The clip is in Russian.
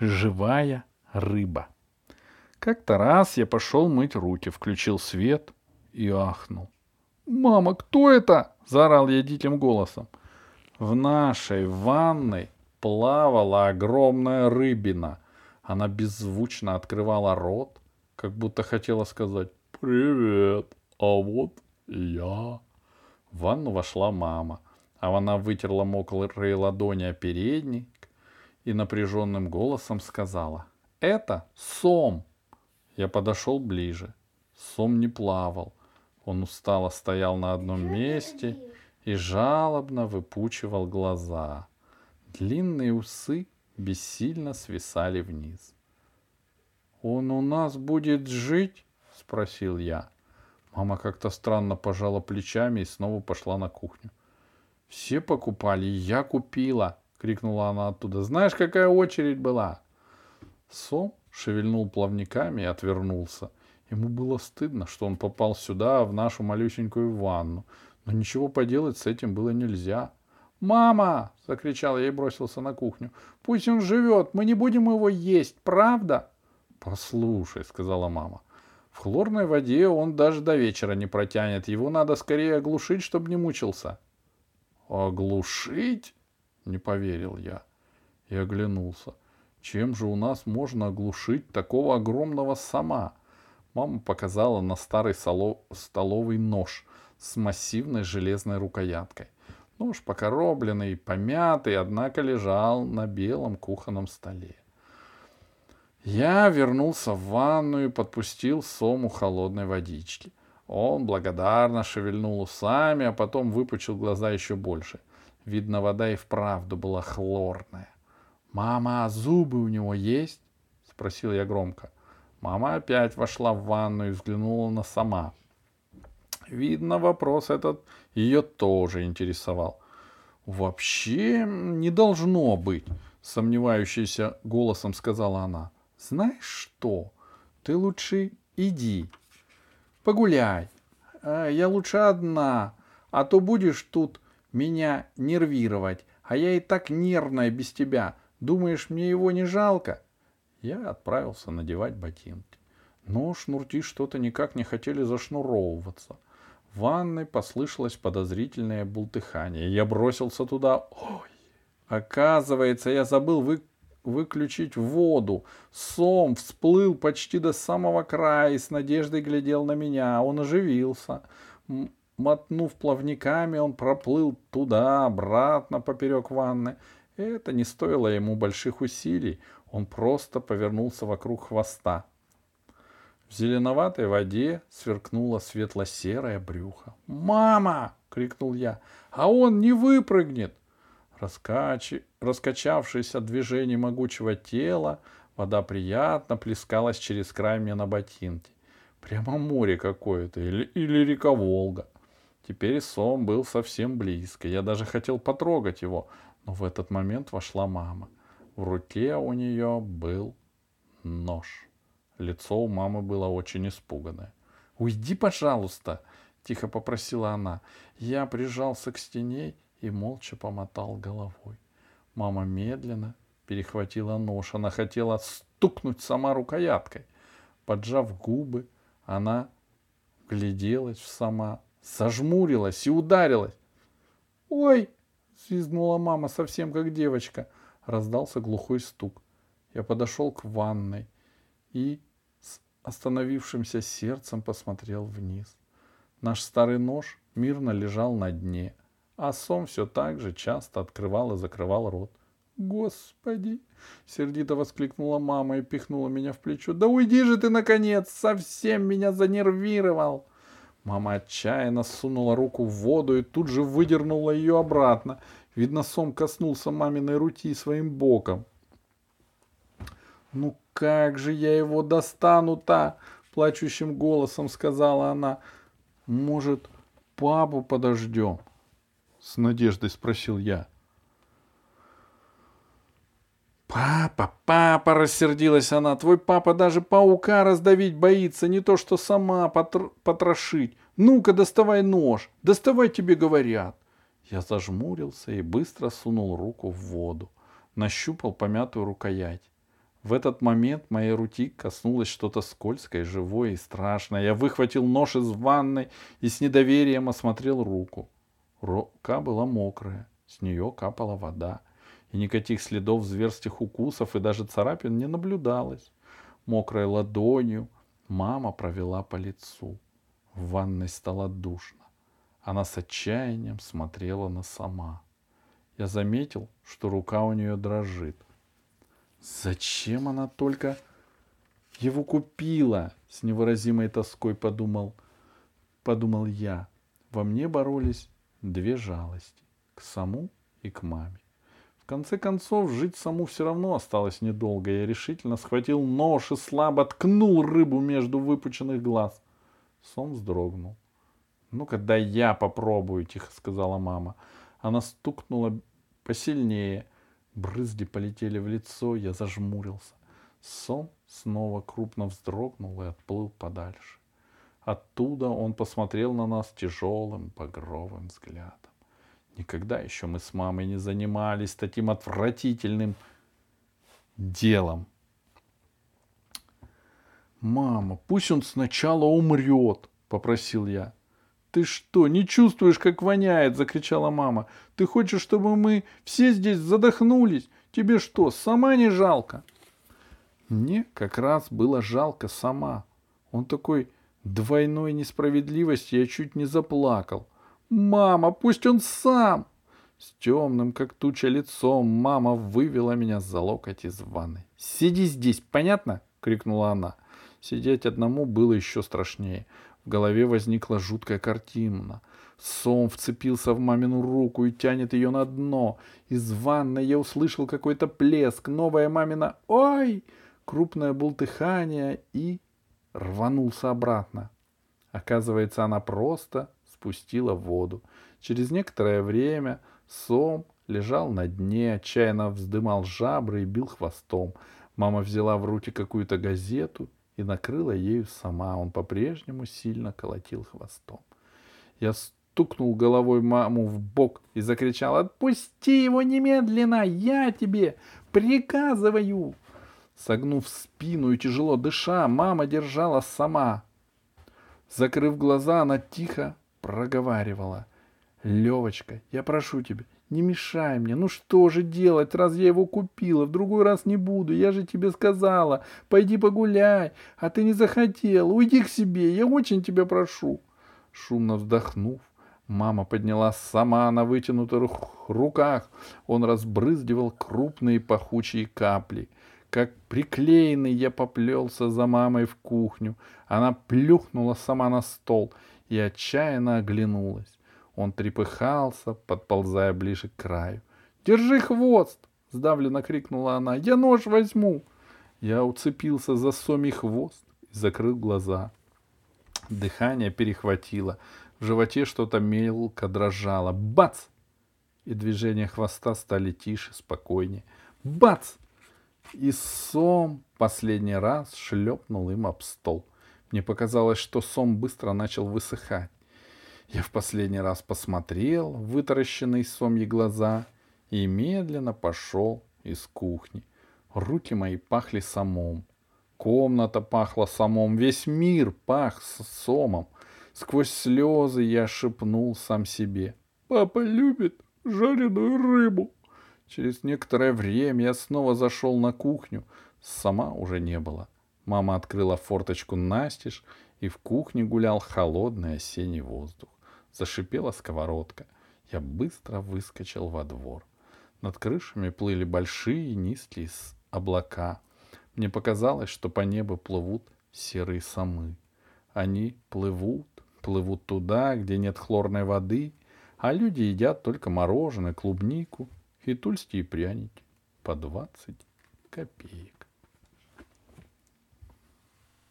живая рыба. Как-то раз я пошел мыть руки, включил свет и ахнул. «Мама, кто это?» — заорал я диким голосом. В нашей ванной плавала огромная рыбина. Она беззвучно открывала рот, как будто хотела сказать «Привет, а вот я». В ванну вошла мама, а она вытерла мокрые ладони о передник и напряженным голосом сказала «Это Сом». Я подошел ближе. Сом не плавал. Он устало стоял на одном месте и жалобно выпучивал глаза. Длинные усы бессильно свисали вниз. «Он у нас будет жить?» — спросил я. Мама как-то странно пожала плечами и снова пошла на кухню. «Все покупали, я купила!» — крикнула она оттуда. «Знаешь, какая очередь была?» Сом шевельнул плавниками и отвернулся. Ему было стыдно, что он попал сюда, в нашу малюсенькую ванну. Но ничего поделать с этим было нельзя. «Мама!» — закричал я и бросился на кухню. «Пусть он живет, мы не будем его есть, правда?» «Послушай», — сказала мама, — «в хлорной воде он даже до вечера не протянет. Его надо скорее оглушить, чтобы не мучился». «Оглушить?» — не поверил я и оглянулся. Чем же у нас можно оглушить такого огромного сама? Мама показала на старый столовый нож с массивной железной рукояткой. Нож покоробленный, помятый, однако лежал на белом кухонном столе. Я вернулся в ванную и подпустил Сому холодной водички. Он благодарно шевельнул усами, а потом выпучил глаза еще больше. Видно, вода и вправду была хлорная. «Мама, а зубы у него есть?» — спросил я громко. Мама опять вошла в ванну и взглянула на сама. Видно, вопрос этот ее тоже интересовал. «Вообще не должно быть», — сомневающимся голосом сказала она. «Знаешь что? Ты лучше иди, погуляй. А я лучше одна, а то будешь тут меня нервировать, а я и так нервная без тебя. Думаешь, мне его не жалко? Я отправился надевать ботинки. Но шнурки что-то никак не хотели зашнуровываться. В ванной послышалось подозрительное бултыхание. Я бросился туда. Ой! Оказывается, я забыл вы... выключить воду. Сом всплыл почти до самого края и с надеждой глядел на меня. Он оживился. Мотнув плавниками, он проплыл туда, обратно, поперек ванны. Это не стоило ему больших усилий, он просто повернулся вокруг хвоста. В зеленоватой воде сверкнуло светло-серое брюхо. «Мама!» — крикнул я. «А он не выпрыгнет!» Раскач... Раскачавшись от движения могучего тела, вода приятно плескалась через край мне на ботинке. Прямо море какое-то или, или река Волга. Теперь сон был совсем близко. Я даже хотел потрогать его, но в этот момент вошла мама. В руке у нее был нож. Лицо у мамы было очень испуганное. «Уйди, пожалуйста!» — тихо попросила она. Я прижался к стене и молча помотал головой. Мама медленно перехватила нож. Она хотела стукнуть сама рукояткой. Поджав губы, она гляделась сама, зажмурилась и ударилась. «Ой!» Свизгнула мама совсем как девочка. Раздался глухой стук. Я подошел к ванной и с остановившимся сердцем посмотрел вниз. Наш старый нож мирно лежал на дне, а сом все так же часто открывал и закрывал рот. «Господи!» — сердито воскликнула мама и пихнула меня в плечо. «Да уйди же ты, наконец! Совсем меня занервировал!» Мама отчаянно сунула руку в воду и тут же выдернула ее обратно. Видно, сом коснулся маминой руки своим боком. «Ну как же я его достану-то?» — плачущим голосом сказала она. «Может, папу подождем?» — с надеждой спросил я. «Папа, папа!» — рассердилась она. «Твой папа даже паука раздавить боится, не то что сама потр... потрошить. Ну-ка, доставай нож. Доставай, тебе говорят». Я зажмурился и быстро сунул руку в воду. Нащупал помятую рукоять. В этот момент моей руки коснулось что-то скользкое, живое и страшное. Я выхватил нож из ванной и с недоверием осмотрел руку. Рука была мокрая, с нее капала вода, и никаких следов зверских укусов и даже царапин не наблюдалось. Мокрой ладонью мама провела по лицу. В ванной стало душно. Она с отчаянием смотрела на сама. Я заметил, что рука у нее дрожит. Зачем она только его купила? С невыразимой тоской подумал, подумал я. Во мне боролись две жалости. К саму и к маме. Конце концов, жить саму все равно осталось недолго. Я решительно схватил нож и слабо ткнул рыбу между выпученных глаз. Сом вздрогнул. «Ну-ка, дай я попробую», — тихо сказала мама. Она стукнула посильнее — Брызги полетели в лицо, я зажмурился. Сон снова крупно вздрогнул и отплыл подальше. Оттуда он посмотрел на нас тяжелым багровым взглядом. Никогда еще мы с мамой не занимались таким отвратительным делом. «Мама, пусть он сначала умрет», — попросил я. «Ты что, не чувствуешь, как воняет?» — закричала мама. «Ты хочешь, чтобы мы все здесь задохнулись? Тебе что, сама не жалко?» Мне как раз было жалко сама. Он такой двойной несправедливости, я чуть не заплакал. «Мама, пусть он сам!» С темным, как туча, лицом мама вывела меня за локоть из ванны. «Сиди здесь, понятно?» — крикнула она. Сидеть одному было еще страшнее. В голове возникла жуткая картина. Сом вцепился в мамину руку и тянет ее на дно. Из ванной я услышал какой-то плеск. Новая мамина «Ой!» Крупное бултыхание и рванулся обратно. Оказывается, она просто спустила воду. Через некоторое время Сом лежал на дне, отчаянно вздымал жабры и бил хвостом. Мама взяла в руки какую-то газету и накрыла ею сама. Он по-прежнему сильно колотил хвостом. Я стукнул головой маму в бок и закричал «Отпусти его немедленно! Я тебе приказываю!» Согнув спину и тяжело дыша, мама держала сама. Закрыв глаза, она тихо проговаривала. «Левочка, я прошу тебя, не мешай мне. Ну что же делать, раз я его купила? В другой раз не буду. Я же тебе сказала. Пойди погуляй. А ты не захотел. Уйди к себе. Я очень тебя прошу. Шумно вздохнув, мама подняла сама на вытянутых руках. Он разбрызгивал крупные пахучие капли. Как приклеенный я поплелся за мамой в кухню. Она плюхнула сама на стол и отчаянно оглянулась. Он трепыхался, подползая ближе к краю. «Держи хвост!» — сдавленно крикнула она. «Я нож возьму!» Я уцепился за Соми хвост и закрыл глаза. Дыхание перехватило. В животе что-то мелко дрожало. Бац! И движения хвоста стали тише, спокойнее. Бац! И Сом последний раз шлепнул им об стол. Мне показалось, что Сом быстро начал высыхать. Я в последний раз посмотрел в вытаращенные сомьи глаза и медленно пошел из кухни. Руки мои пахли самом. Комната пахла самом, весь мир пах сомом. Сквозь слезы я шепнул сам себе. «Папа любит жареную рыбу». Через некоторое время я снова зашел на кухню. Сама уже не было. Мама открыла форточку настежь, и в кухне гулял холодный осенний воздух. Зашипела сковородка. Я быстро выскочил во двор. Над крышами плыли большие низкие облака. Мне показалось, что по небу плывут серые самы. Они плывут, плывут туда, где нет хлорной воды, а люди едят только мороженое, клубнику и тульские пряники по двадцать копеек.